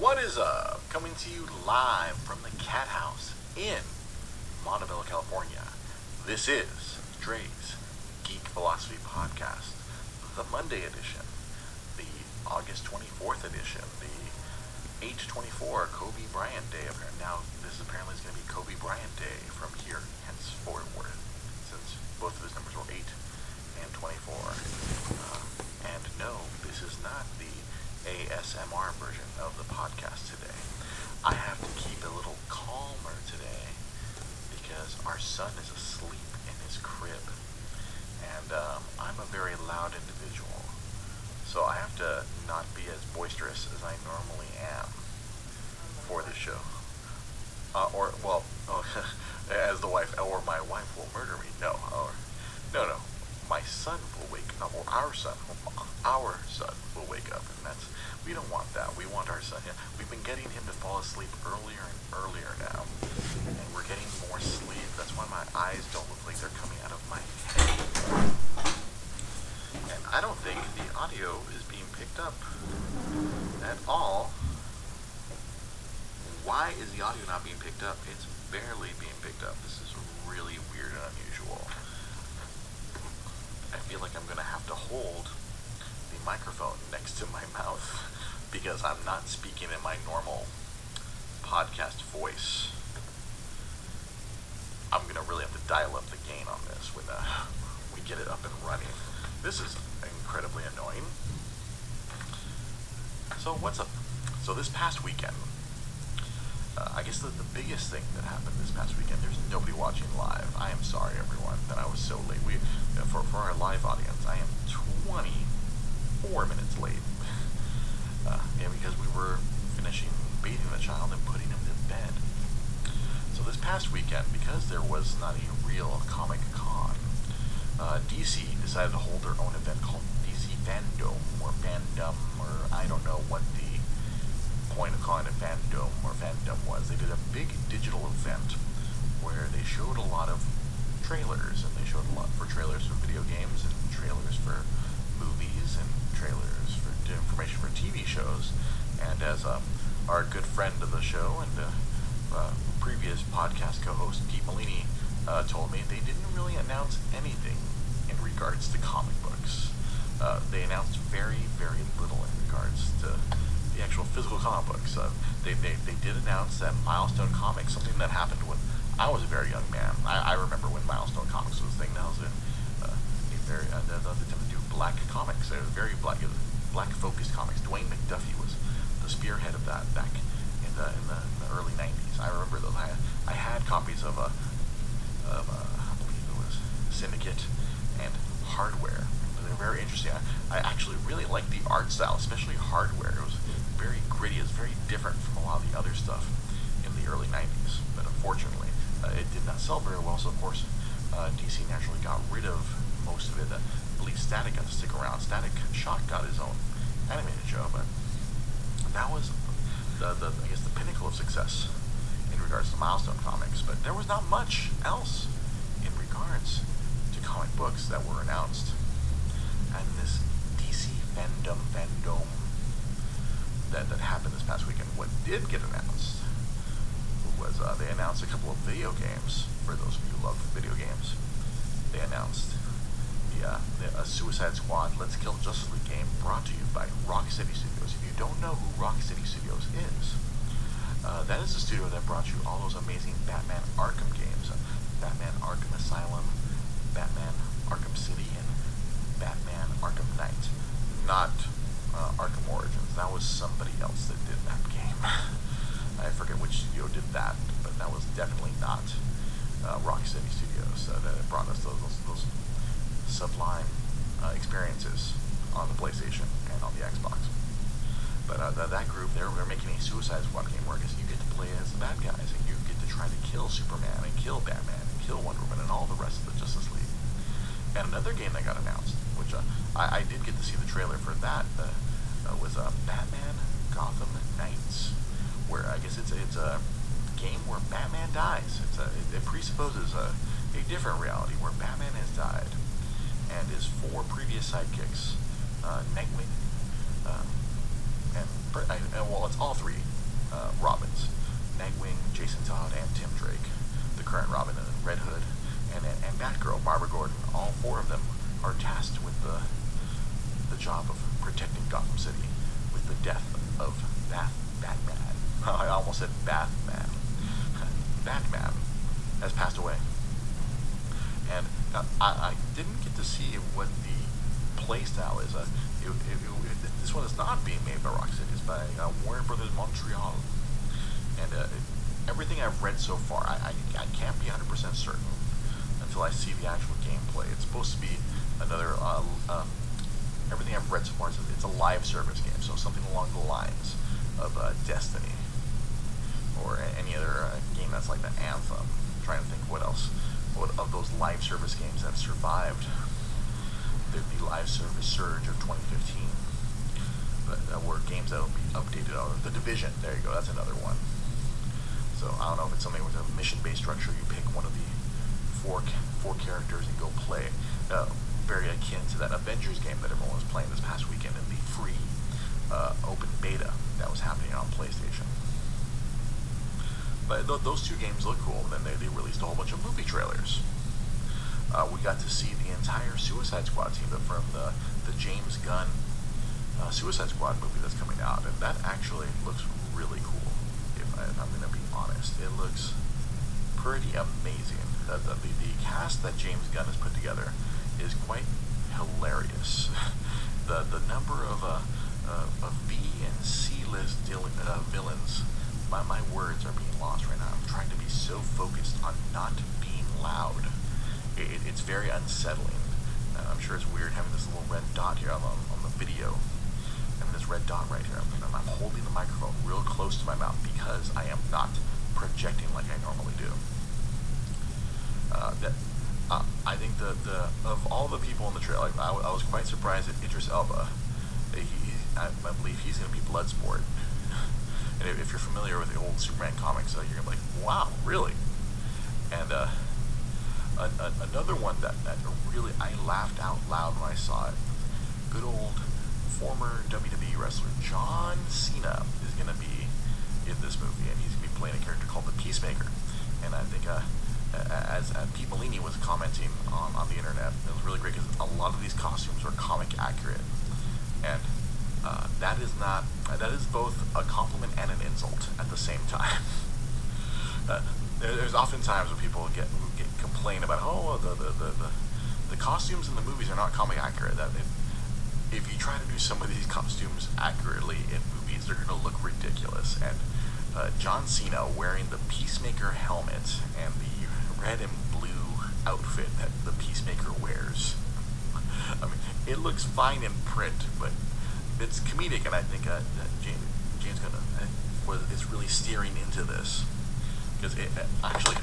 What is up? Coming to you live from the Cat House in Montebello, California. This is Dre's Geek Philosophy Podcast, the Monday edition, the August 24th edition, the 824 Kobe Bryant Day. Now, this apparently is going to be Kobe Bryant Day from here henceforward, since both of his numbers were 8 and 24. Uh, and no, this is not ASMR version of the podcast today. I have to keep a little calmer today because our son is asleep in his crib. And um, I'm a very loud individual. So I have to not be as boisterous as I normally am for the show. Uh, or, well, as the wife, or my wife will murder me. No, or, no, no. My son up, or our son, our son will wake up, and that's we don't want that. We want our son. We've been getting him to fall asleep earlier and earlier now, and we're getting more sleep. That's why my eyes don't look like they're coming out of my head. And I don't think the audio is being picked up at all. Why is the audio not being picked up? It's barely being picked up. This is really weird and unusual. I feel like I'm going to have to hold the microphone next to my mouth because I'm not speaking in my normal podcast voice. I'm gonna really have to dial up the gain on this when uh, we get it up and running. This is incredibly annoying. So what's up? So this past weekend, uh, I guess the, the biggest thing that happened this past weekend. There's nobody watching live. I am sorry, everyone, that I was so late. We uh, for for our live audience, I am 24 minutes late. Uh, yeah, because we were finishing bathing the child and putting him to bed. So this past weekend, because there was not a real Comic Con, uh, DC decided to hold their own event called DC Fandom or Fandom or I don't know what the calling it Fandom or Fandom was. They did a big digital event where they showed a lot of trailers and they showed a lot for trailers for video games and trailers for movies and trailers for information for TV shows. And as um, our good friend of the show and uh, uh, previous podcast co-host Pete Molini uh, told me, they didn't really announce anything in regards to comic books. Uh, they announced very, very little in regards to the actual physical comic books. Uh, they, they, they did announce that Milestone Comics, something that happened when I was a very young man. I, I remember when Milestone Comics was a thing. That was a, uh, a very, uh, tended to do black comics. They were very black, black focused comics. Dwayne McDuffie was the spearhead of that back in the, in the, in the early 90s. I remember those. I, I had copies of a, of a, I believe it was Syndicate and Hardware. They're very interesting. I, I actually really liked the art style, especially Hardware. It was very gritty. It's very different from a lot of the other stuff in the early 90s. But unfortunately, uh, it did not sell very well, so of course uh, DC naturally got rid of most of it. Uh, I believe Static got to stick around. Static Shock got his own animated show, but that was the, the I guess the pinnacle of success in regards to Milestone Comics. But there was not much else in regards to comic books that were announced. And this DC fandom fandom that, that happened this past weekend, what did get announced was uh, they announced a couple of video games for those of you who love video games. They announced the, uh, the a Suicide Squad Let's Kill Justice League game brought to you by Rocksteady Studios. If you don't know who Rocksteady Studios is, uh, that is the studio that brought you all those amazing Batman Arkham games, uh, Batman Arkham Asylum, Batman Arkham City, and Batman Arkham Knight. Not uh, Arkham Origins. That was somebody else that did that game. I forget which studio did that, but that was definitely not uh, Rocksteady Studios uh, that brought us those, those, those sublime uh, experiences on the PlayStation and on the Xbox. But uh, th- that group, they're, they're making a Suicide Squad game where you get to play as the bad guys and you get to try to kill Superman and kill Batman and kill Wonder Woman and all the rest of the Justice League. And another game that got announced, uh, I, I did get to see the trailer for that, uh, uh, was uh, Batman Gotham Knights, where I guess it's it's a game where Batman dies. It's a, it, it presupposes a, a different reality where Batman has died, and his four previous sidekicks, uh, Nightwing, um, and, and well, it's all three uh, Robins: Nightwing, Jason Todd, and Tim Drake. The current Robin and Red Hood, and and Batgirl, Barbara Gordon. All four of them are tasked with the the job of protecting Gotham City with the death of Bath Batman. I almost said Batman. Batman has passed away. And uh, I, I didn't get to see what the playstyle is. Uh, it, it, it, this one is not being made by Rocksteady. It's by uh, Warner Brothers Montreal. And uh, everything I've read so far, I, I, I can't be 100% certain until I see the actual gameplay. It's supposed to be another uh, uh, everything I've read so far it's a live service game, so something along the lines of uh, Destiny or any other uh, game that's like the Anthem. I'm trying to think what else what of those live service games that have survived the, be live service surge of 2015. But, uh, were games that will be updated. Or the Division, there you go, that's another one. So I don't know if it's something with a mission-based structure. You pick one of the four four characters and go play. Uh, very akin to that Avengers game that everyone was playing this past weekend in the free uh, open beta that was happening on PlayStation. But th- those two games look cool. And then they, they released a whole bunch of movie trailers. Uh, we got to see the entire Suicide Squad team from the, the James Gunn uh, Suicide Squad movie that's coming out. And that actually looks really cool, if, I, am going to be honest. It looks pretty amazing. The, the, the, the cast that James Gunn has put together is quite hilarious. the the number of uh, uh, B and C list uh, villains. My my words are being lost right now. I'm trying to be so focused on not being loud. It, it's very unsettling. Uh, I'm sure it's weird having this little red dot here on, on the video. Having this red dot right here. I'm, I'm holding the microphone real close to my mouth because I am not projecting like I normally do. Uh, that I think the, the of all the people in the trailer, like, I, I was quite surprised at Idris Elba. He, I, believe he's going to be Bloodsport. And if, if, you're familiar with the old Superman comics, uh, you're going to be like, wow, really? And uh, a, a, another one that, that really I laughed out loud when I saw it. Good old former WWE wrestler John Cena is going to be in this movie, and he's going to be playing a character called the Peacemaker. And I think uh, as uh, Pete Molini was commenting on, on the internet, it was really great because a lot of these costumes were comic accurate, and uh, that is not that is both a compliment and an insult at the same time. uh, there's often times when people get, get complain about oh the the, the the, the costumes in the movies are not comic accurate. That it, if you try to do some of these costumes accurately in movies, they're going to look ridiculous. And uh, John Cena wearing the Peacemaker helmet and the red and blue outfit that the Peacemaker wears. I mean, it looks fine in print, but it's comedic, and I think uh, James, James Gunn is really steering into this because it uh, actually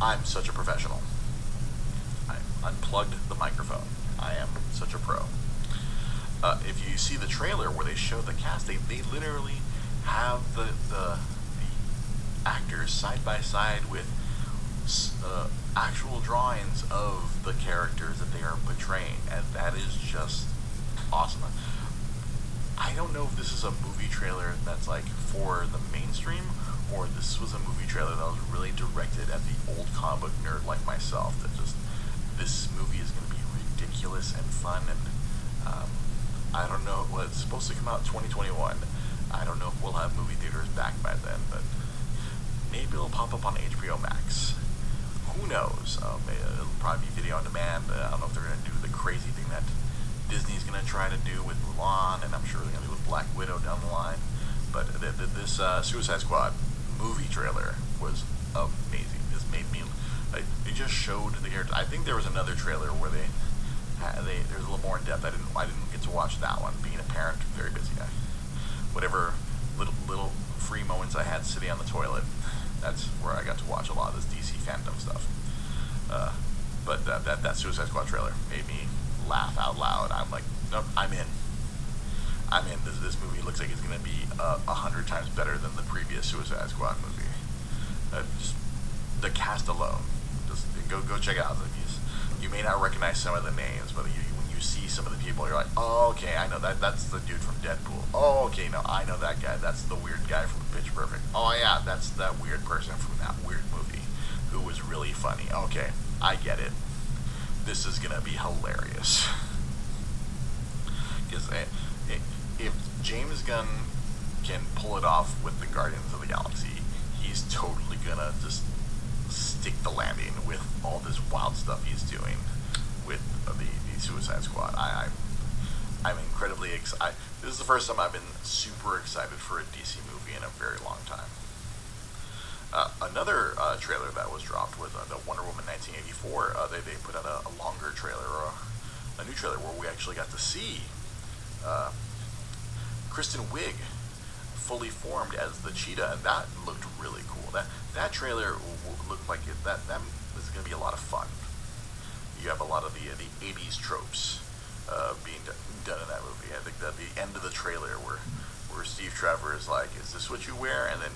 I'm such a professional. I unplugged the microphone. I am such a pro. Uh, if you see the trailer where they show the cast, they, they literally have the, the actors side by side with uh, actual drawings of the characters that they are portraying, and that is just awesome. I don't know if this is a movie trailer that's like for the mainstream, or this was a movie trailer that was really directed at the old comic book nerd like myself. That just this movie is going to be ridiculous and fun, and um, I don't know. Well, it's supposed to come out 2021. I don't know if we'll have movie theaters back by then, but maybe it'll pop up on HBO Max. Who knows? Um, it'll probably be video on demand. Uh, I don't know if they're going to do the crazy thing that Disney's going to try to do with Mulan, and I'm sure they're going to do with Black Widow down the line. But th- th- this uh, Suicide Squad movie trailer was amazing. This made me. Like, it just showed the character. I think there was another trailer where they, they there's a little more in depth. I didn't I didn't get to watch that one. Being a parent, very busy. I, whatever little little free moments I had sitting on the toilet, that's where I got to watch a lot of this DC fandom stuff. Uh, but that, that, that Suicide Squad trailer made me laugh out loud. I'm like, nope, I'm in. I'm in. This, this movie looks like it's going to be a uh, hundred times better than the previous Suicide Squad movie. Uh, just the cast alone, just go go check it out. You may not recognize some of the names, but you, some of the people, you're like, oh, okay, I know that. That's the dude from Deadpool. Oh, okay, no, I know that guy. That's the weird guy from Pitch Perfect. Oh, yeah, that's that weird person from that weird movie who was really funny. Okay, I get it. This is gonna be hilarious. Because eh, eh, if James Gunn can pull it off with the Guardians of the Galaxy, he's totally gonna just stick the landing with all this wild stuff he's doing Suicide Squad. I, I I'm incredibly excited. This is the first time I've been super excited for a DC movie in a very long time. Uh, another uh, trailer that was dropped was uh, the Wonder Woman 1984. Uh, they, they put out a, a longer trailer, or a, a, new trailer, where we actually got to see uh, Kristen Wiig fully formed as the cheetah, and that looked really cool. That that trailer looked like it, that that is going to be a lot of fun. You have a lot of the the 80s tropes uh, being done in that movie. I think that the end of the trailer where where Steve Trevor is like, "Is this what you wear?" and then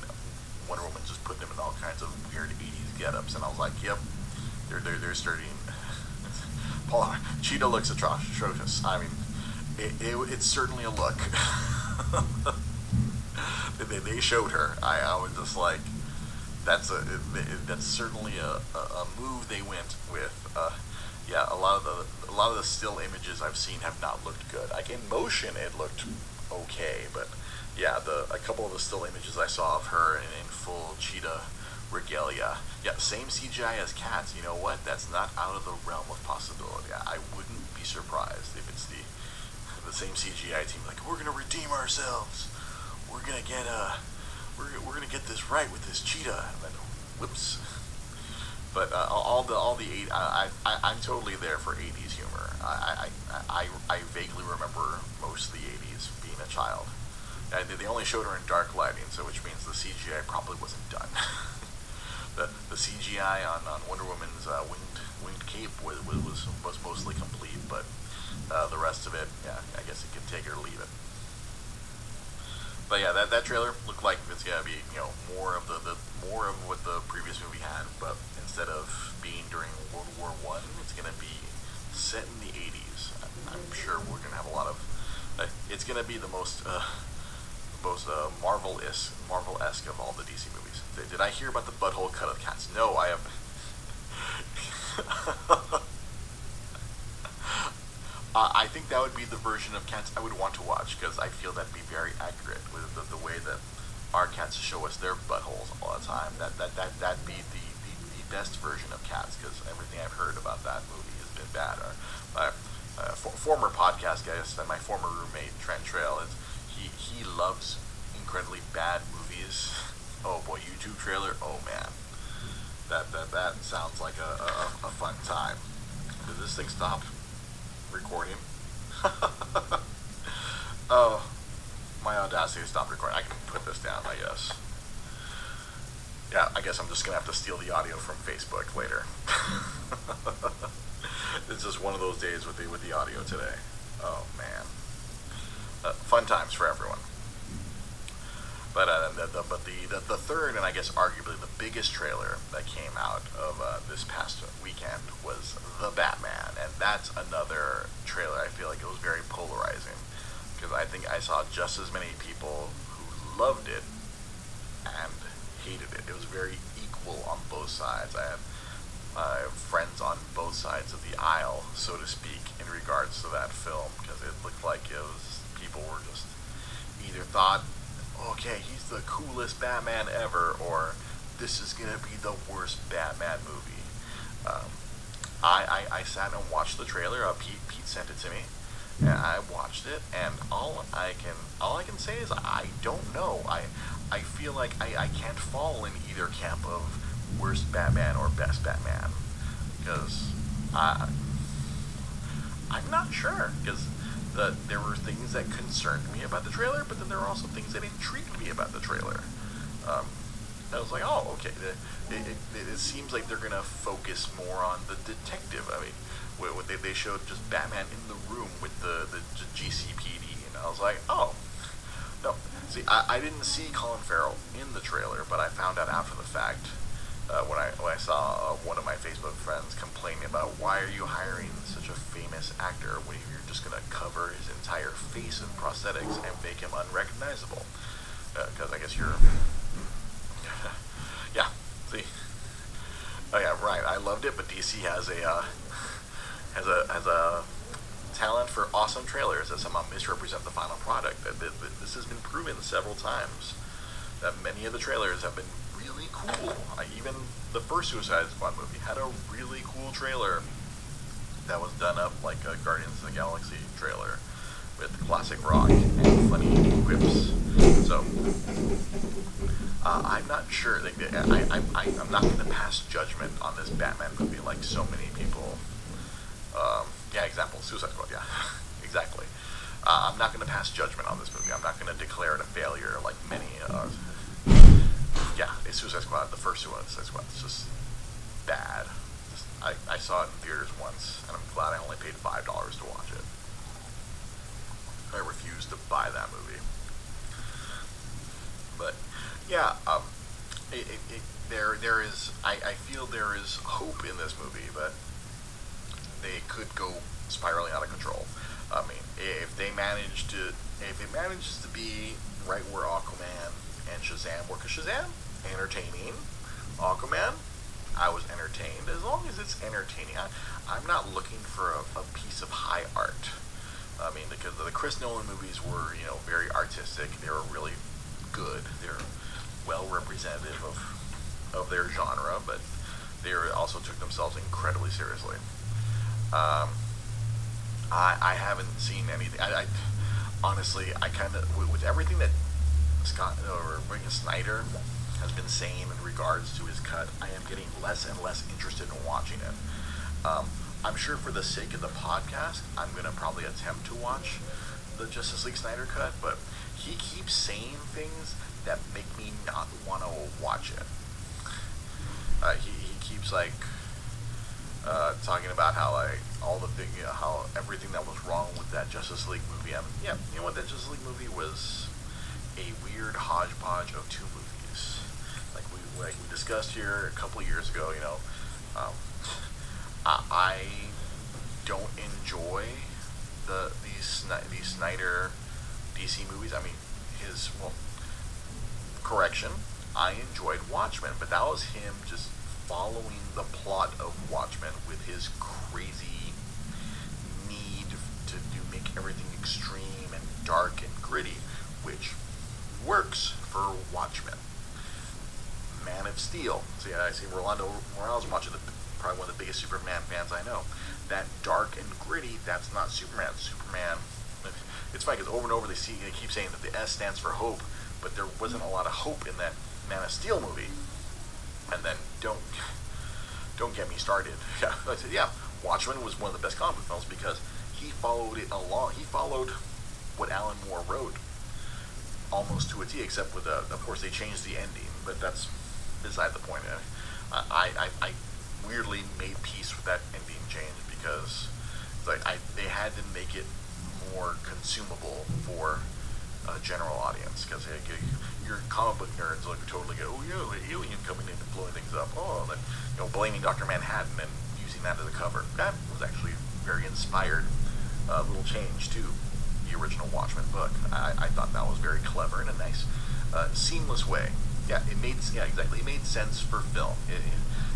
Wonder Woman just putting him in all kinds of weird 80s get-ups, and I was like, "Yep, they're they're, they're starting." Paul Cheetah looks atrocious. I mean, it, it, it's certainly a look. they, they showed her. I, I was just like, that's a that's certainly a, a, move they went with. Uh, yeah, a lot of the a lot of the still images I've seen have not looked good. Like in motion, it looked okay, but yeah, the a couple of the still images I saw of her in, in full cheetah regalia. Yeah, same CGI as cats. You know what? That's not out of the realm of possibility. I wouldn't be surprised if it's the the same CGI team. Like we're gonna redeem ourselves we're gonna get uh, we're, we're gonna get this right with this cheetah. And then, whoops. But uh, all the all the eight, I, I I'm totally there for 80s humor. I, I I I vaguely remember most of the 80s being a child. And they only showed her in dark lighting, so which means the CGI probably wasn't done. the the CGI on, on Wonder Woman's uh, winged winged cape was, was was mostly complete, but uh, the rest of it, yeah, I guess it could take or leave it. But yeah, that, that trailer looked like it's gonna be you know more of the, the more of what the previous movie had, but instead of being during World War One, it's gonna be set in the '80s. I'm, sure we're gonna have a lot of. Uh, it's gonna be the most uh, most uh, Marvel-esque Marvel-esque of all the DC movies. Did, I hear about the butthole cut of cats? No, I have. Uh, I think that would be the version of cats I would want to watch because I feel that'd be very accurate with the, the way that our cats show us their buttholes all the time. That that that that'd be the best version of cats because everything I've heard about that movie has been bad. My uh, for, former podcast guest and my former roommate Trent Trail is he he loves incredibly bad movies. Oh boy, YouTube trailer. Oh man, that that that sounds like a, a, a fun time. Did this thing stop? recording. oh, my Audacity stopped recording. I can put this down, I guess. Yeah, I guess I'm just gonna have to steal the audio from Facebook later. it's just one of those days with the with the audio today. Oh man, uh, fun times for everyone. But uh, the, the, but the, the, the third and I guess arguably the biggest trailer that came out of uh, this past weekend was the Batman, and that's another trailer I feel like it was very polarizing because I think I saw just as many people who loved it hated it. It was very equal on both sides. I have uh, friends on both sides of the aisle, so to speak, in regards to that film because it looked like it was people were just either thought okay, he's the coolest Batman ever, or this is gonna be the worst Batman movie. Um, I, I, I sat and watched the trailer. Uh, Pete Pete sent it to me, and I watched it. And all I can all I can say is I don't know. I I feel like I, I can't fall in either camp of worst Batman or best Batman because I I'm not sure because that there were things that concerned me about the trailer, but then there were also things that intrigued me about the trailer. Um, I was like, oh, okay. It, it, it, it seems like they're gonna focus more on the detective. I mean, what they they showed just Batman in the room with the the GCPD, and I was like, oh, no. See, I, I didn't see Colin Farrell in the trailer, but I found out after the fact uh, when I when I saw uh, one of my Facebook friends complaining about why are you hiring such a famous actor when you're just gonna cover his entire face in prosthetics and make him unrecognizable? Because uh, I guess you're, yeah. See, oh yeah, right. I loved it, but DC has a uh, has a has a talent for awesome trailers that somehow misrepresent the final product. This has been proven several times that many of the trailers have been really cool. I, even the first Suicide Squad movie had a really cool trailer that was done up like a Guardians of the Galaxy trailer with classic rock and funny quips. So uh, I'm not sure. Like, I, I, I'm not going to pass judgment on this Batman movie like so many people. Um, yeah, example, Suicide Squad. Yeah, exactly. Uh, I'm not going to pass judgment on this movie. I'm not going to declare it a failure like many. Uh, yeah, it's Suicide Squad, the first Suicide Squad. It's just bad. Just, I, I saw it in theaters once, and I'm glad I only paid five dollars to watch it. I refuse to buy that movie. But yeah, um, it, it, it, there there is. I, I feel there is hope in this movie, but they could go spiraling out of control. If they manage to, if it manages to be right where Aquaman and Shazam were, because Shazam, entertaining, Aquaman, I was entertained. As long as it's entertaining, I, I'm not looking for a, a piece of high art. I mean, because the Chris Nolan movies were, you know, very artistic. They were really good. They're well representative of of their genre, but they also took themselves incredibly seriously. Um, I, I haven't seen anything. I, I honestly, I kind of with, with, everything that Scott or Snyder has been saying in regards to his cut, I am getting less and less interested in watching it. Um, I'm sure for the sake of the podcast, I'm gonna probably attempt to watch the Justice League Snyder cut, but he keeps saying things that make me not want to watch it. Uh, he, he keeps like uh, talking about how like all the thing, you know, how everything that was wrong with that Justice League movie. I mean, yeah, you know what? That Justice League movie was a weird hodgepodge of two movies. Like we like we discussed here a couple years ago. You know, um, I, I don't enjoy the these these Snyder DC movies. I mean, his well, correction. I enjoyed Watchmen, but that was him just following the plot of Watchmen with his crazy need to do make everything extreme and dark and gritty, which works for Watchmen. Man of Steel. See, I see Rolando Morales watching the probably one of the biggest Superman fans I know. That dark and gritty, that's not Superman. Superman. It's funny because over and over they see they keep saying that the S stands for hope, but there wasn't a lot of hope in that Man of Steel movie and then don't don't get me started. Yeah, I said, yeah, Watchmen was one of the best comic films because he followed it along. He followed what Alan Moore wrote almost to a T, except with a, of course, they changed the ending, but that's beside the point. I, I, I weirdly made peace with that ending change because like I, they had to make it more consumable for a general audience because your comic book nerds like totally go, oh yeah, the alien coming in and blowing things up. Oh, and you know blaming Doctor Manhattan and using that as a cover. That was actually very inspired uh, little change to the original Watchmen book. I, I thought that was very clever in a nice, uh, seamless way. Yeah, it made yeah exactly. It made sense for film. It,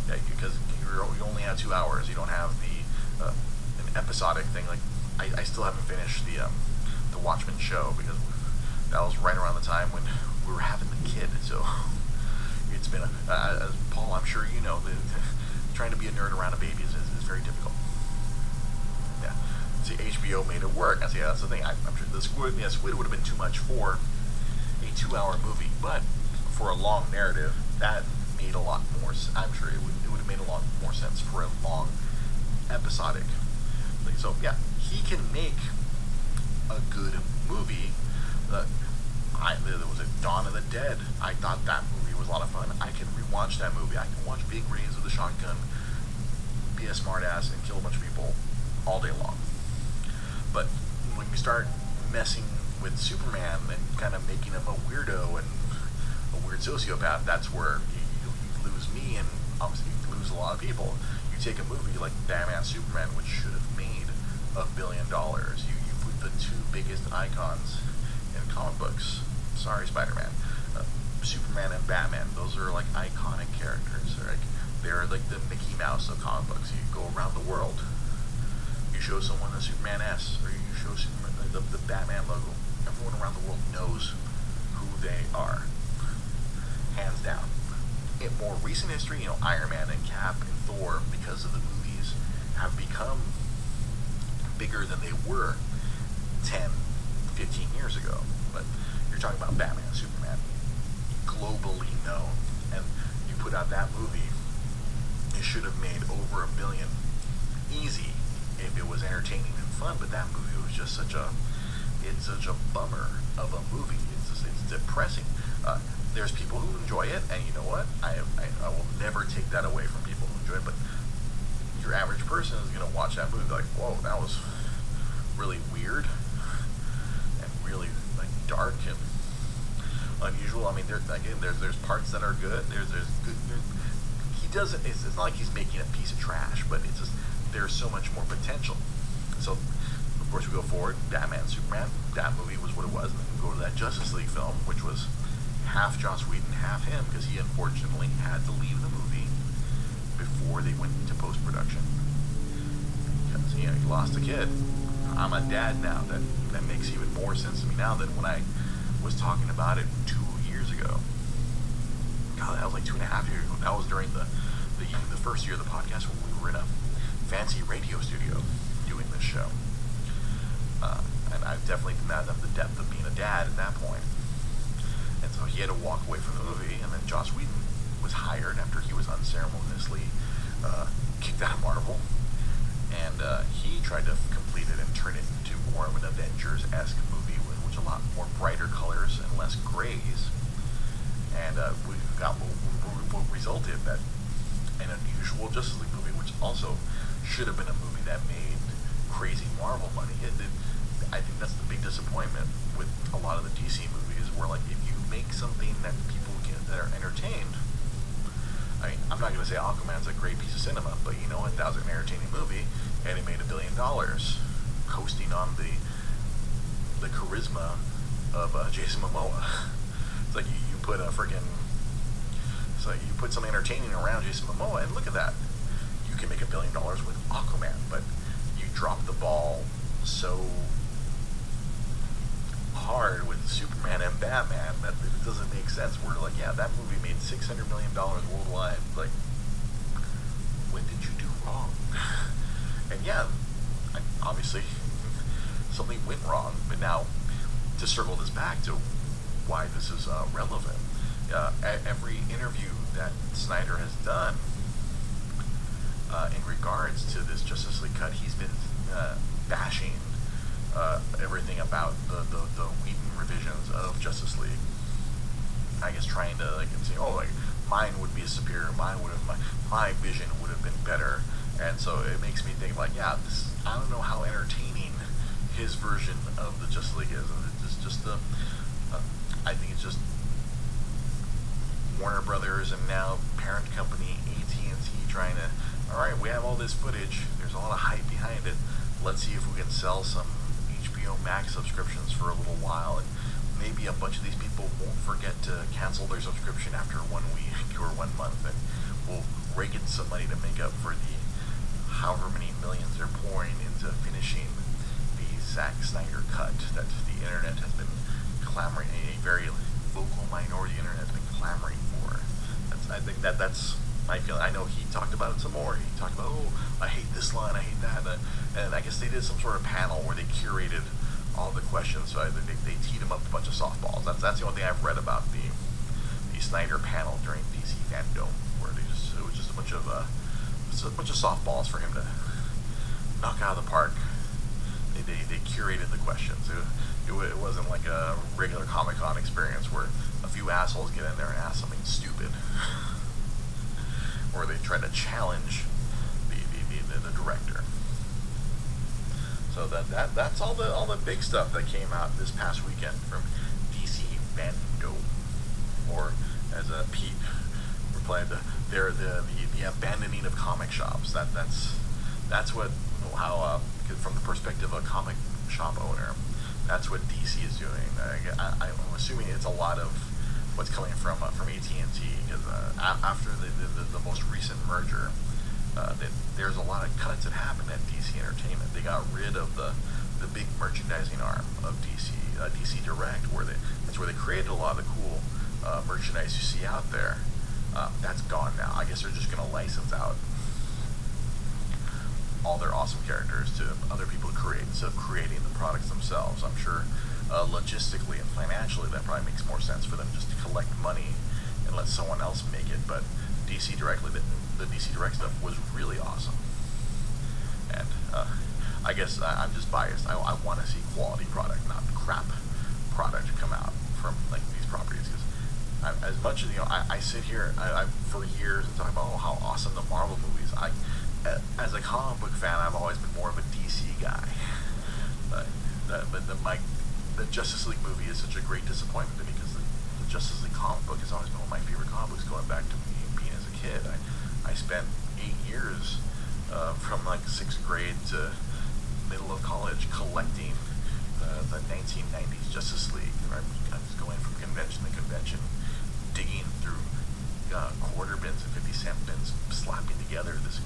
yeah, because you only have two hours. You don't have the uh, an episodic thing. Like I, I still haven't finished the um, the Watchmen show because that was right around the time when we were having the kid. So it's been a, uh, as Paul, I'm sure you know, that trying to be a nerd around a baby is, is, is very difficult. Yeah. See, HBO made it work. I see, that's the thing. I, am sure the Squid, yeah, Squid would have been too much for a two-hour movie, but for a long narrative, that made a lot more. I'm sure it would, it would have made a lot more sense for a long episodic. Thing. So yeah, he can make a good movie. Uh, I, there was a Dawn of the Dead. I thought that movie was a lot of fun. I can rewatch that movie. I can watch Ving Rhames with a shotgun, be a smartass, and kill a bunch of people all day long. But when you start messing with Superman and kind of making him a weirdo and a weird sociopath, that's where you, you lose me. And obviously you lose a lot of people. You take a movie like Batman Superman, which should have made a billion dollars. You, you put the two biggest icons in comic books. Sorry, Spider-Man. Uh, Superman and Batman. Those are like iconic characters. They're like they're like the Mickey Mouse of comic books. You go around the world. You show someone a Superman S, or you show Superman, the, the Batman logo. Everyone around the world knows who they are, hands down. In more recent history, you know, Iron Man and Cap and Thor, because of the movies, have become bigger than they were 10, 15 years ago. But you're talking about Batman, Superman, globally known. And you put out that movie, it should have made over a billion easy if it was entertaining and fun. But that movie was just such a, it's such a bummer of a movie. It's just, it's depressing. Uh, there's people who enjoy it, and you know what? I, I, I will never take that away from people who enjoy it. But your average person is gonna watch that movie like, whoa, that was really weird and really dark and unusual. I mean, there again, there's there's parts that are good. There's there's good. There's, he doesn't. It's, it's not like he's making a piece of trash, but it's just there's so much more potential. So, of course, we go forward. Batman, Superman. That movie was what it was. And then we go to that Justice League film, which was half Joss Whedon, half him, because he unfortunately had to leave the movie before they went into post production. Because you know he lost a kid. I'm a dad now. That that makes even more sense to me now than when I was talking about it two years ago. God, that was like two and a half years ago. That was during the the, the first year of the podcast when we were in a fancy radio studio doing this show. Uh, and I've definitely been not have the depth of being a dad at that point. And so he had to walk away from the movie, and then Joss Whedon was hired after he was unceremoniously uh, kicked out of Marvel. And uh, he tried to complete it and turn it into more of an Avengers-esque movie with, which a lot more brighter colors and less grays. And uh, we got what, resulted that an unusual Justice League movie, which also should have been a movie that made crazy Marvel money. It, it, I think that's the big disappointment with a lot of the DC movies, where like if you make something that people get that are entertained. I mean, I'm not going to say Aquaman's a great piece of cinema, but you know what? That was an entertaining movie, and it made a billion dollars, coasting on the the charisma of uh, Jason Momoa. It's like you, you put a friggin' so you put some entertaining around Jason Momoa, and look at that. You can make a billion dollars with Aquaman, but you drop the ball so hard with Superman and Batman that it doesn't make sense. We're like, yeah, that movie made six hundred million dollars worldwide. Like, what did you do wrong? And yeah, obviously something went wrong. But now, to circle this back to why this is uh, relevant, uh, every interview that Snyder has done uh, in regards to this Justice League cut, he's been uh, bashing uh, everything about the, the, the Whedon revisions of Justice League. I guess trying to like say, oh, like mine would be superior, mine would have, my, my vision would have been better, and so it makes me think like, yeah, this, I don't know how entertaining his version of the Justice League is, and it's just the, uh, I think it's just Warner Brothers and now parent company AT&T trying to, all right, we have all this footage, there's a lot of hype behind it, let's see if we can sell some HBO Max subscriptions for a little while, and maybe a bunch of these people won't forget to cancel their subscription after one week or one month, and we'll rake in some money to make up for the however many millions they're pouring into finishing Zack Snyder cut that the internet has been clamoring, a very vocal minority internet has been clamoring for. That's, I think that that's my feeling. I know he talked about it some more. He talked about, oh, I hate this line, I hate that, and I guess they did some sort of panel where they curated all the questions. So they, they teed him up a bunch of softballs. That's that's the only thing I've read about the the Snyder panel during DC Fandom, where they just it was just a bunch of uh, a bunch of softballs for him to knock out of the park. They they, curated the questions. It, it, it wasn't like a regular Comic Con experience where a few assholes get in there and ask something stupid, or they try to challenge the the, the, the director. So that, that that's all the all the big stuff that came out this past weekend from DC Fandom, or as uh, Pete replied, the, they're the, the the abandoning of comic shops. That that's that's what how uh, from the perspective of a comic shop owner, that's what DC is doing. I, am assuming it's a lot of what's coming from uh, from AT and T because uh, after the, the, the most recent merger, uh, that there's a lot of cuts that happened at DC Entertainment. They got rid of the the big merchandising arm of DC uh, DC Direct, where they that's where they created a lot of the cool uh, merchandise you see out there. Uh, that's gone now. I guess they're just going to license out all their awesome characters to other people to create instead of creating the products themselves. I'm sure uh, logistically and financially that probably makes more sense for them just to collect money and let someone else make it. But DC directly, the, the DC Direct stuff was really awesome. And uh, I guess I, am just biased. I, I want to see quality product, not crap product come out from like these properties. Because as much as you know, I, I sit here I, I, for years and talk about oh, how awesome the Marvel movies. I as a comic book fan, I've always been more of a DC guy. But the, but the my the Justice League movie is such a great disappointment to me because the, the Justice League comic book has always been one of my favorite comic books going back to me being as a kid. I I spent eight years uh, from like sixth grade to middle of college collecting uh, the 1990s Justice League. I was going from convention to convention, digging through uh, quarter bins and 50 cent bins, slapping together this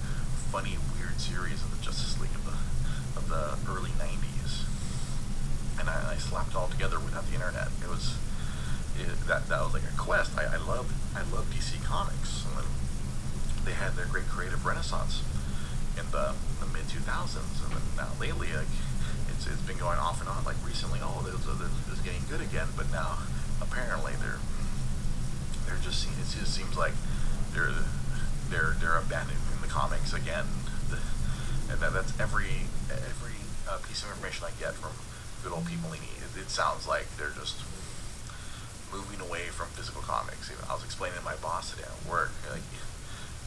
funny, series of the Justice League of the of the early '90s, and I, I slapped it all together without the internet. It was it, that that was like a quest. I, I love I love DC Comics, they had their great creative renaissance in the, the mid 2000s, and then now lately, like it's it's been going off and on. Like recently, oh, this is getting good again, but now apparently they're they're just it just seems like they're they're they're abandoning the comics again. And that, that's every every uh, piece of information I get from good old people. It, it sounds like they're just moving away from physical comics. I was explaining to my boss today at work, like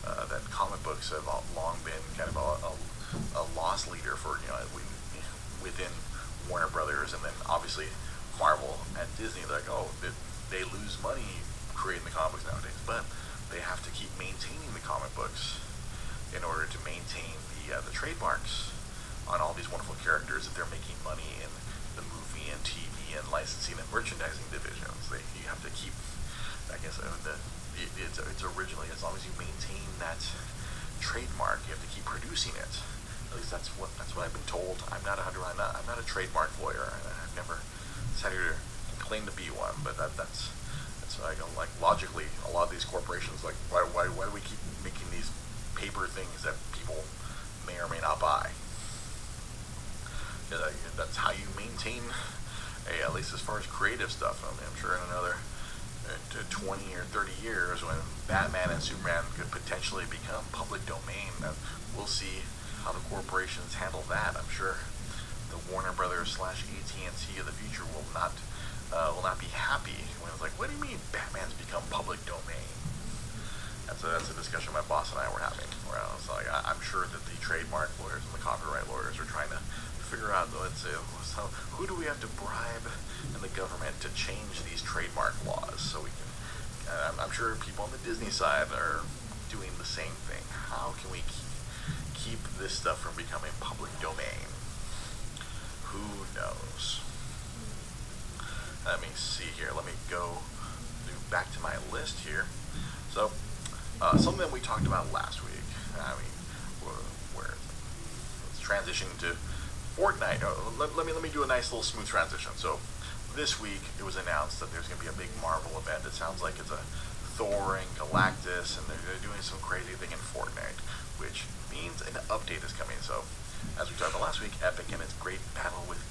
uh, that comic books have long been kind of a, a, a loss leader for you know within Warner Brothers, and then obviously Marvel and Disney. They're like, oh, they, they lose money creating the comics nowadays, but they have to keep maintaining the comic books in order to maintain the uh, the trademarks on all these wonderful characters that they're making money in the movie and TV and licensing and merchandising divisions. They you have to keep, I guess, uh, the, it's it's originally as long as you maintain that trademark, you have to keep producing it. At least that's what that's what I've been told. I'm not a. I'm not. I'm not a trademark lawyer. I've never here to claim to be one, but that that's that's like like logically, a lot of these corporations like why why why do we keep making these paper things that people may or may not buy. That's how you maintain, a, at least as far as creative stuff. I mean, I'm sure in another uh, 20 or 30 years when Batman and Superman could potentially become public domain, we'll see how the corporations handle that. I'm sure the Warner Brothers slash AT&T of the future will not uh, will not be happy when it's like, what do you mean Batman's become public domain? That's a, that's a discussion my boss and I were having. Where I was like, I, am sure that the trademark lawyers and the copyright lawyers are trying to figure out, let's say, so who do we have to bribe in the government to change these trademark laws so we can. I'm sure people on the Disney side are doing the same thing. How can we keep, keep this stuff from becoming public domain? Who knows? Let me see here. Let me go back to my list here. So uh, something we talked about last week. I mean, where let's transition to Fortnite. Uh, let, let, me let me do a nice little smooth transition. So this week it was announced that there's going to be a big Marvel event. It sounds like it's a Thor and Galactus, and they're, they're doing some crazy thing in Fortnite, which means an update is coming. So as we talked about last week, Epic and its great battle with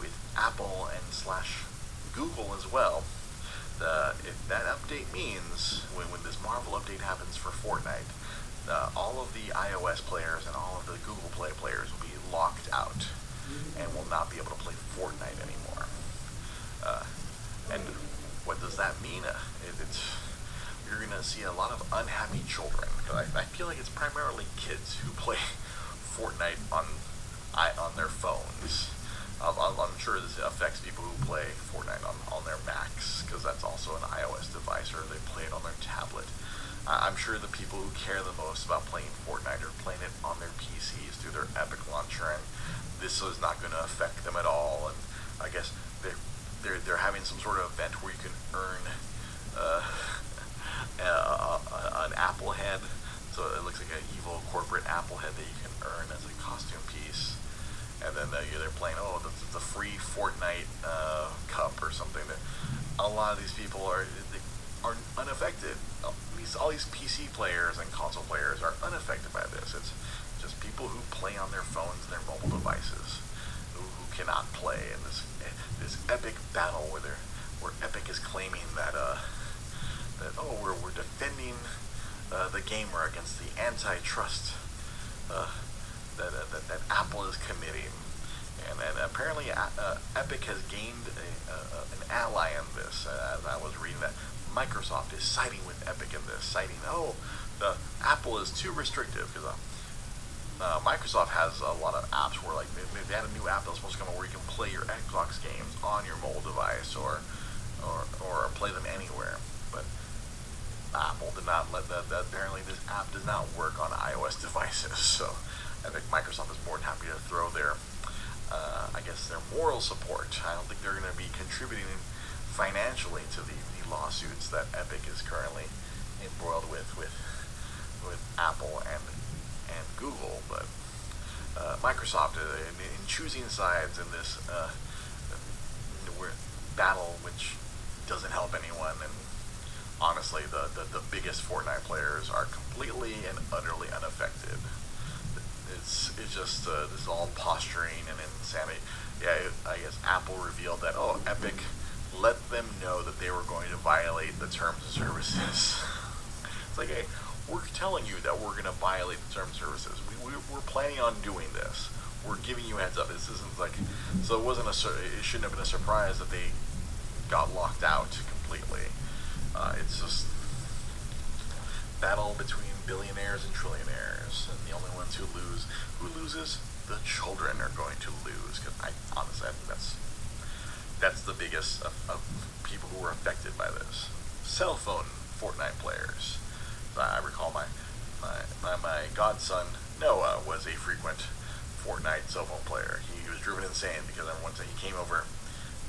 with Apple and slash Google as well uh, if that update means when, when this Marvel update happens for Fortnite, uh, all of the iOS players and all of the Google Play players will be locked out and will not be able to play Fortnite anymore. Uh, and what does that mean? Uh, it, it's you're going to see a lot of unhappy children. I, I feel like it's primarily kids who play Fortnite on I, on their phones. I'm, I'm, sure this affects people who play Fortnite on, on their Macs because that's also an iOS device or they play it on their tablet. I'm sure sure the people who care the most about playing Fortnite are playing it on their PCs through their Epic launcher, and this is not going to affect them at all. And I guess they're they're, they're having some sort of event where you can earn uh, a, a, an Apple head. So it looks like an evil corporate Apple head that you can earn as a costume piece. And then uh, they're playing, oh, the, the free Fortnite uh, cup or something. That a lot of these people are they are unaffected. These all these PC players and console players are unaffected by this. It's just people who play on their phones and their mobile devices who, who cannot play in this this epic battle where they're, where Epic is claiming that uh that oh we're we're defending uh, the gamer against the antitrust uh, that, uh, that that Apple is committing. And, and apparently, uh, uh Epic has gained a, an ally in this. Uh, as I was reading that Microsoft is siding with Epic in this, citing, oh, the Apple is too restrictive because uh, Microsoft has a lot of apps where, like, they, had a new app that's supposed to come out where you can play your Xbox games on your mobile device or, or, or play them anywhere. But Apple did not let that, that. Apparently, this app does not work on iOS devices. So, I think Microsoft is more than happy to throw their, uh, I guess, their moral support. I don't think they're going to be contributing financially to the, the lawsuits that Epic is currently embroiled with with with Apple and and Google, but uh, Microsoft in, in, choosing sides in this uh, battle, which doesn't help anyone, and honestly, the, the, the biggest Fortnite players are completely and utterly unaffected. It's it's just uh, this is all posturing and insanity. Yeah, I guess Apple revealed that oh, Epic let them know that they were going to violate the terms of services. it's like, hey, we're telling you that we're going to violate the terms of services. We, we, we're planning on doing this. We're giving you heads up. This isn't like, so it wasn't a, it shouldn't have been a surprise that they got locked out completely. Uh, it's just battle between billionaires and trillionaires, and the only ones who lose, who loses, the children are going to lose. Because I honestly, I think that's that's the biggest of, of people who were affected by this. Cell phone Fortnite players. I recall my, my, my, my godson, Noah, was a frequent Fortnite cell phone player. He was driven insane because one time he came over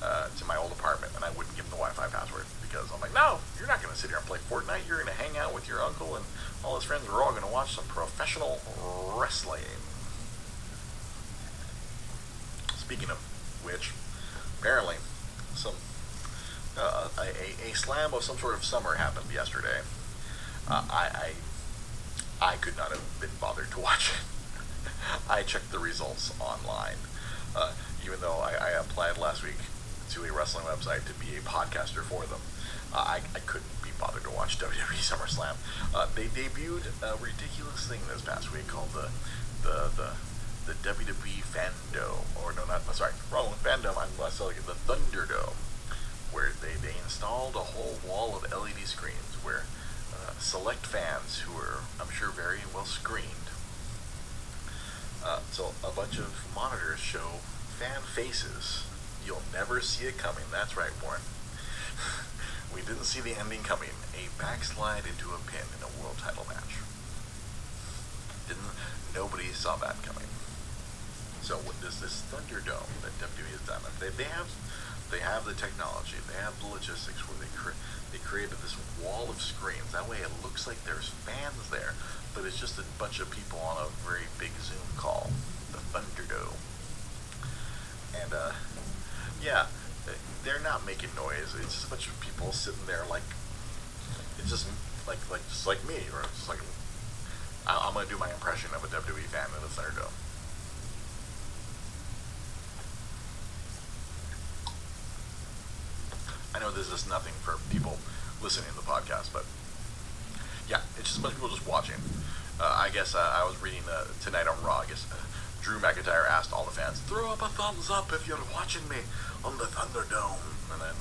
uh, to my old apartment and I wouldn't give him the Wi-Fi password because I'm like, no, you're not going to sit here and play Fortnite. You're going to hang out with your uncle and all his friends. We're all going to watch some professional wrestling. Speaking of which, apparently, some uh, a, a slam of some sort of summer happened yesterday. Uh, I, I, I could not have been bothered to watch it. I checked the results online, uh, even though I, I, applied last week to a wrestling website to be a podcaster for them. Uh, I, I couldn't be bothered to watch WWE SummerSlam. Uh, they debuted a ridiculous thing this past week called the the the the WWE Fandom, or no, not sorry, wrong one. Fandom. I'm selling it the Thunderdome, where they they installed a whole wall of LED screens where select fans who are, I'm sure, very well screened. Uh, so a bunch of monitors show fan faces. You'll never see it coming. That's right, Warren. we didn't see the ending coming. A backslide into a pin in a world title match. Didn't nobody saw that coming. So what does this Thunderdome that WWE has done? They, they have they have the technology, they have the logistics where they cre- they created this wall of screens. That way it looks like there's fans there, but it's just a bunch of people on a very big Zoom call, the Thunderdome. And uh, yeah, they're not making noise. It's just a bunch of people sitting there like it's just like like just like me, or just like I, am gonna do my impression of a WWE fan in the Thunderdome. I know this is nothing for people listening to the podcast, but yeah, it's just a bunch of people just watching. Uh, I guess uh, I was reading uh, tonight on Raw. I guess uh, Drew McIntyre asked all the fans, "Throw up a thumbs up if you're watching me on the Thunderdome," and then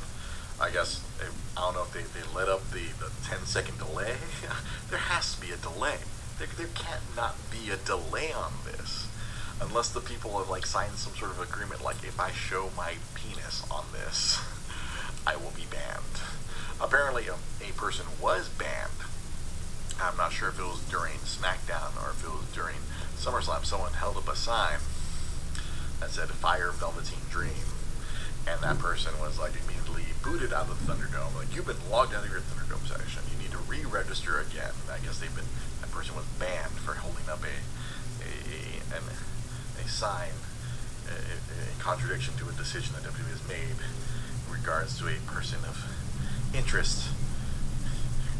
I guess they, I don't know if they, they let up the, the 10 second delay. there has to be a delay. There, there can't not be a delay on this unless the people have like signed some sort of agreement like if I show my penis on this I will be banned. Apparently, a, a person was banned I'm not sure if it was during SmackDown or if it was during SummerSlam. Someone held up a sign that said "Fire Velveteen Dream," and that person was like immediately booted out of the Thunderdome. Like you've been logged out of your Thunderdome section. You need to re-register again. I guess they've been that person was banned for holding up a a a, a sign in contradiction to a decision that WWE has made regards to a person of interest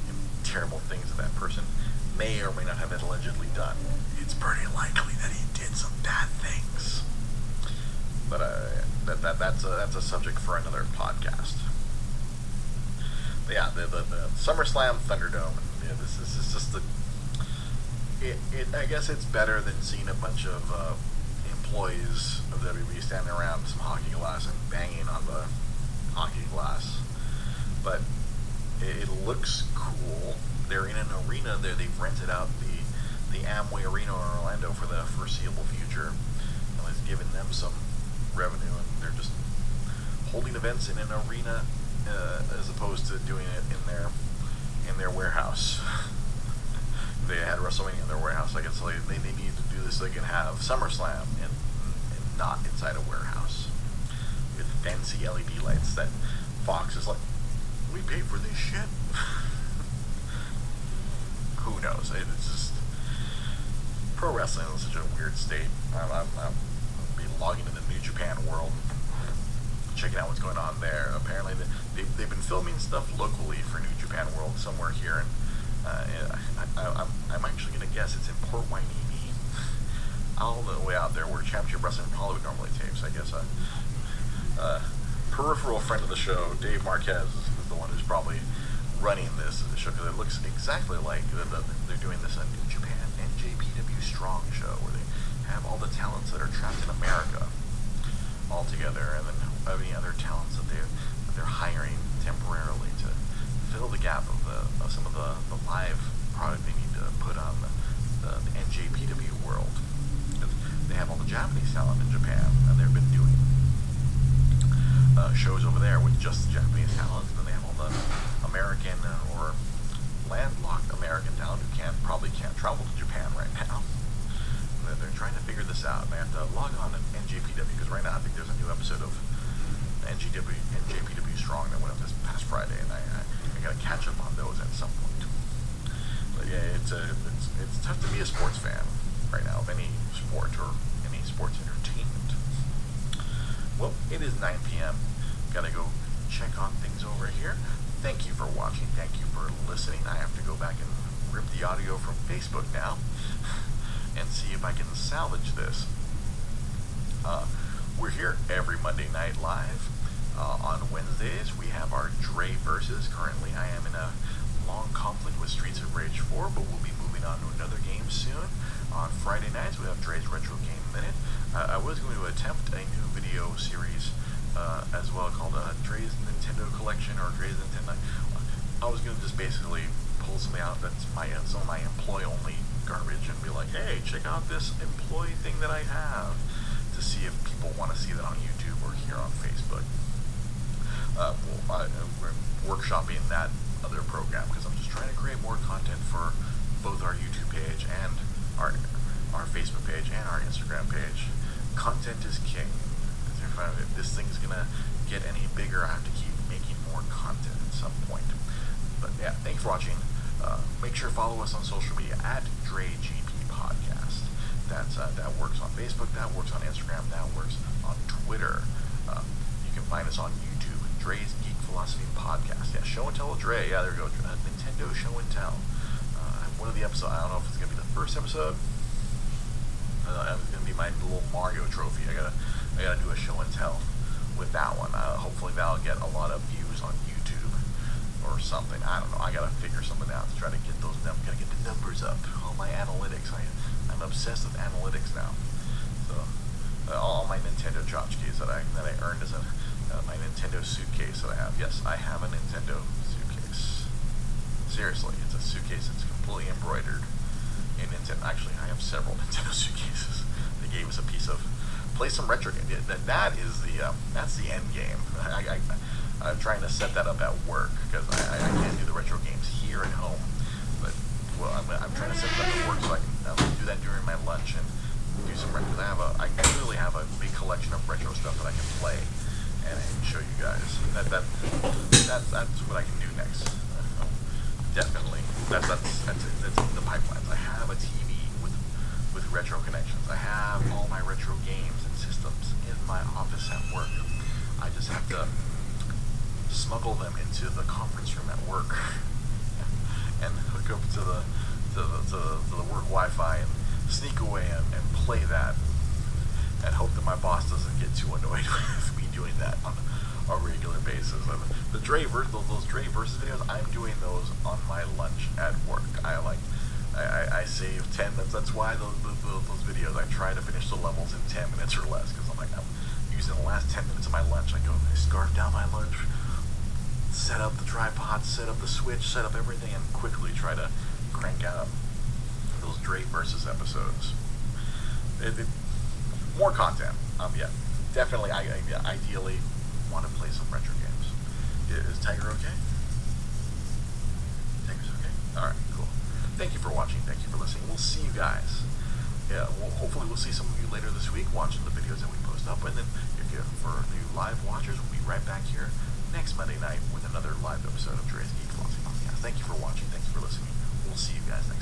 in terrible things that that person may or may not have allegedly done. It's pretty likely that he did some bad things. But uh, that, that that's a, that's a subject for another podcast. But yeah, the, the, the SummerSlam Thunderdome. Yeah, this, this is just the. It, it, I guess it's better than seeing a bunch of uh, employees of WWE standing around some hockey glass and banging on the hockey glass. But it, looks cool. They're in an arena there. They've rented out the the Amway Arena in Orlando for the foreseeable future. And it's given them some revenue, and they're just holding events in an arena uh, as opposed to doing it in their in their warehouse. they had WrestleMania in their warehouse. I guess they, they need to do this so they can have SummerSlam and, and not inside a warehouse fancy LED lights that Fox is like, we paid for this shit. Who knows? It's just pro wrestling is such a weird state. I'm, I'm, I'm be logging into the New Japan World, checking out what's going on there. Apparently, they, they've been filming stuff locally for New Japan World somewhere here, and uh, I, I, I'm, I'm actually to guess it's in Port Hueneme, all the way out there where Championship Wrestling Hollywood normally tapes. I guess uh, uh, peripheral friend of the show, Dave Marquez, is the one who's probably running this show because it looks exactly like the, the, they're doing this in New Japan NJPW Strong show where they have all the talents that are trapped in America all together, and then any other talents that they that they're hiring temporarily to fill the gap of the of some of the, the live product they need to put on the, the, the NJPW world. They have all the Japanese talent in Japan, and they've been doing uh, shows over there with just Japanese talent, and then they have all the American or landlocked American talent who can't probably can't travel to Japan right now. They're, they're trying to figure this out. They have to log on to NJPW because right now I think there's a new episode of NGW, NJPW Strong that went up this past Friday, and I, I, I got to catch up on those at some point. But yeah, it's a, it's it's tough to be a sports fan right now of any sport or any sports entertainment. Well, it is 9 p.m. Gotta go check on things over here. Thank you for watching. Thank you for listening. I have to go back and rip the audio from Facebook now and see if I can salvage this. Uh, we're here every Monday night live. Uh, on Wednesdays, we have our Dre versus. Currently, I am in a long conflict with Streets of Rage 4, but we'll be moving on to another game soon. On Friday nights, we have Dre's Retro Game Minute. Uh, I was going to attempt a new video series uh, as well called uh, Dre's Nintendo Collection or Dre's Nintendo. I was going to just basically pull something out that's my some of my employee only garbage and be like, hey, check out this employee thing that I have to see if people want to see that on YouTube or here on Facebook. Uh, well, I, we're workshopping that other program because I'm just trying to create more content for both our YouTube page and our our Facebook page and our Instagram page. Content is king if this thing's gonna get any bigger, I have to keep making more content at some point. But yeah, thanks for watching. Uh, make sure to follow us on social media at DreGP Podcast. That's uh, that works on Facebook, that works on Instagram, that works on Twitter. Uh, you can find us on YouTube, Dre's Geek Philosophy Podcast. Yeah, Show and Tell with Dre. Yeah, there we go. Uh, Nintendo Show and Tell. Uh, one of the episodes. I don't know if it's gonna be the first episode. Uh, it's gonna be my little Mario trophy. I gotta I gotta do a show and tell with that one. Uh, hopefully that'll get a lot of views or something. I don't know. I gotta figure something out to try to get those numbers. Gotta get the numbers up. All my analytics. I, I'm obsessed with analytics now. So uh, all my Nintendo tchotchkes that I that I earned as a uh, my Nintendo suitcase that I have. Yes, I have a Nintendo suitcase. Seriously, it's a suitcase that's completely embroidered in Nintendo. Actually, I have several Nintendo suitcases. They gave us a piece of play some retro games. That that is the um, that's the end game. I, I, am trying to set that up at work because I, I, can't do the retro games here at home. But well, I'm, I'm trying to set that at work so I can uh, do that during my lunch and do some retro. I have a, I literally have a big collection of retro stuff that I can play and, show you guys. That that that that's what I can do next. Definitely, that's that's that's, it. that's the pipelines. I have a TV with with retro connections. I have all my retro games and systems in my office at work. I just have to smuggle them into the conference room at work and hook up to the to the, to the, to the work Wi-Fi and sneak away and, and play that and hope that my boss doesn't get too annoyed with me doing that on a regular basis. And the Dre those, those Dre versus videos, I'm doing those on my lunch at work. I like I, I, I save 10 minutes. That's why those, those, those videos, I try to finish the levels in 10 minutes or less because I'm like, I'm using the last 10 minutes of my lunch. I go, I scarf down my lunch, set up the tripod, set up the switch, set up everything, and quickly try to crank out those Dre versus episodes. It, it, more content. Um, yeah, definitely. I, I ideally want to play some retro games. Is Tiger okay? Tiger's okay. All right, cool. Thank you for watching. Thank you for listening. We'll see you guys. Yeah, well, hopefully we'll see some of you later this week watching the videos that we post up, and then if you're for new live watchers, we'll be right back here next Monday night with another live episode of Dre's Geek Philosophy Thank you for watching. Thanks for listening. We'll see you guys next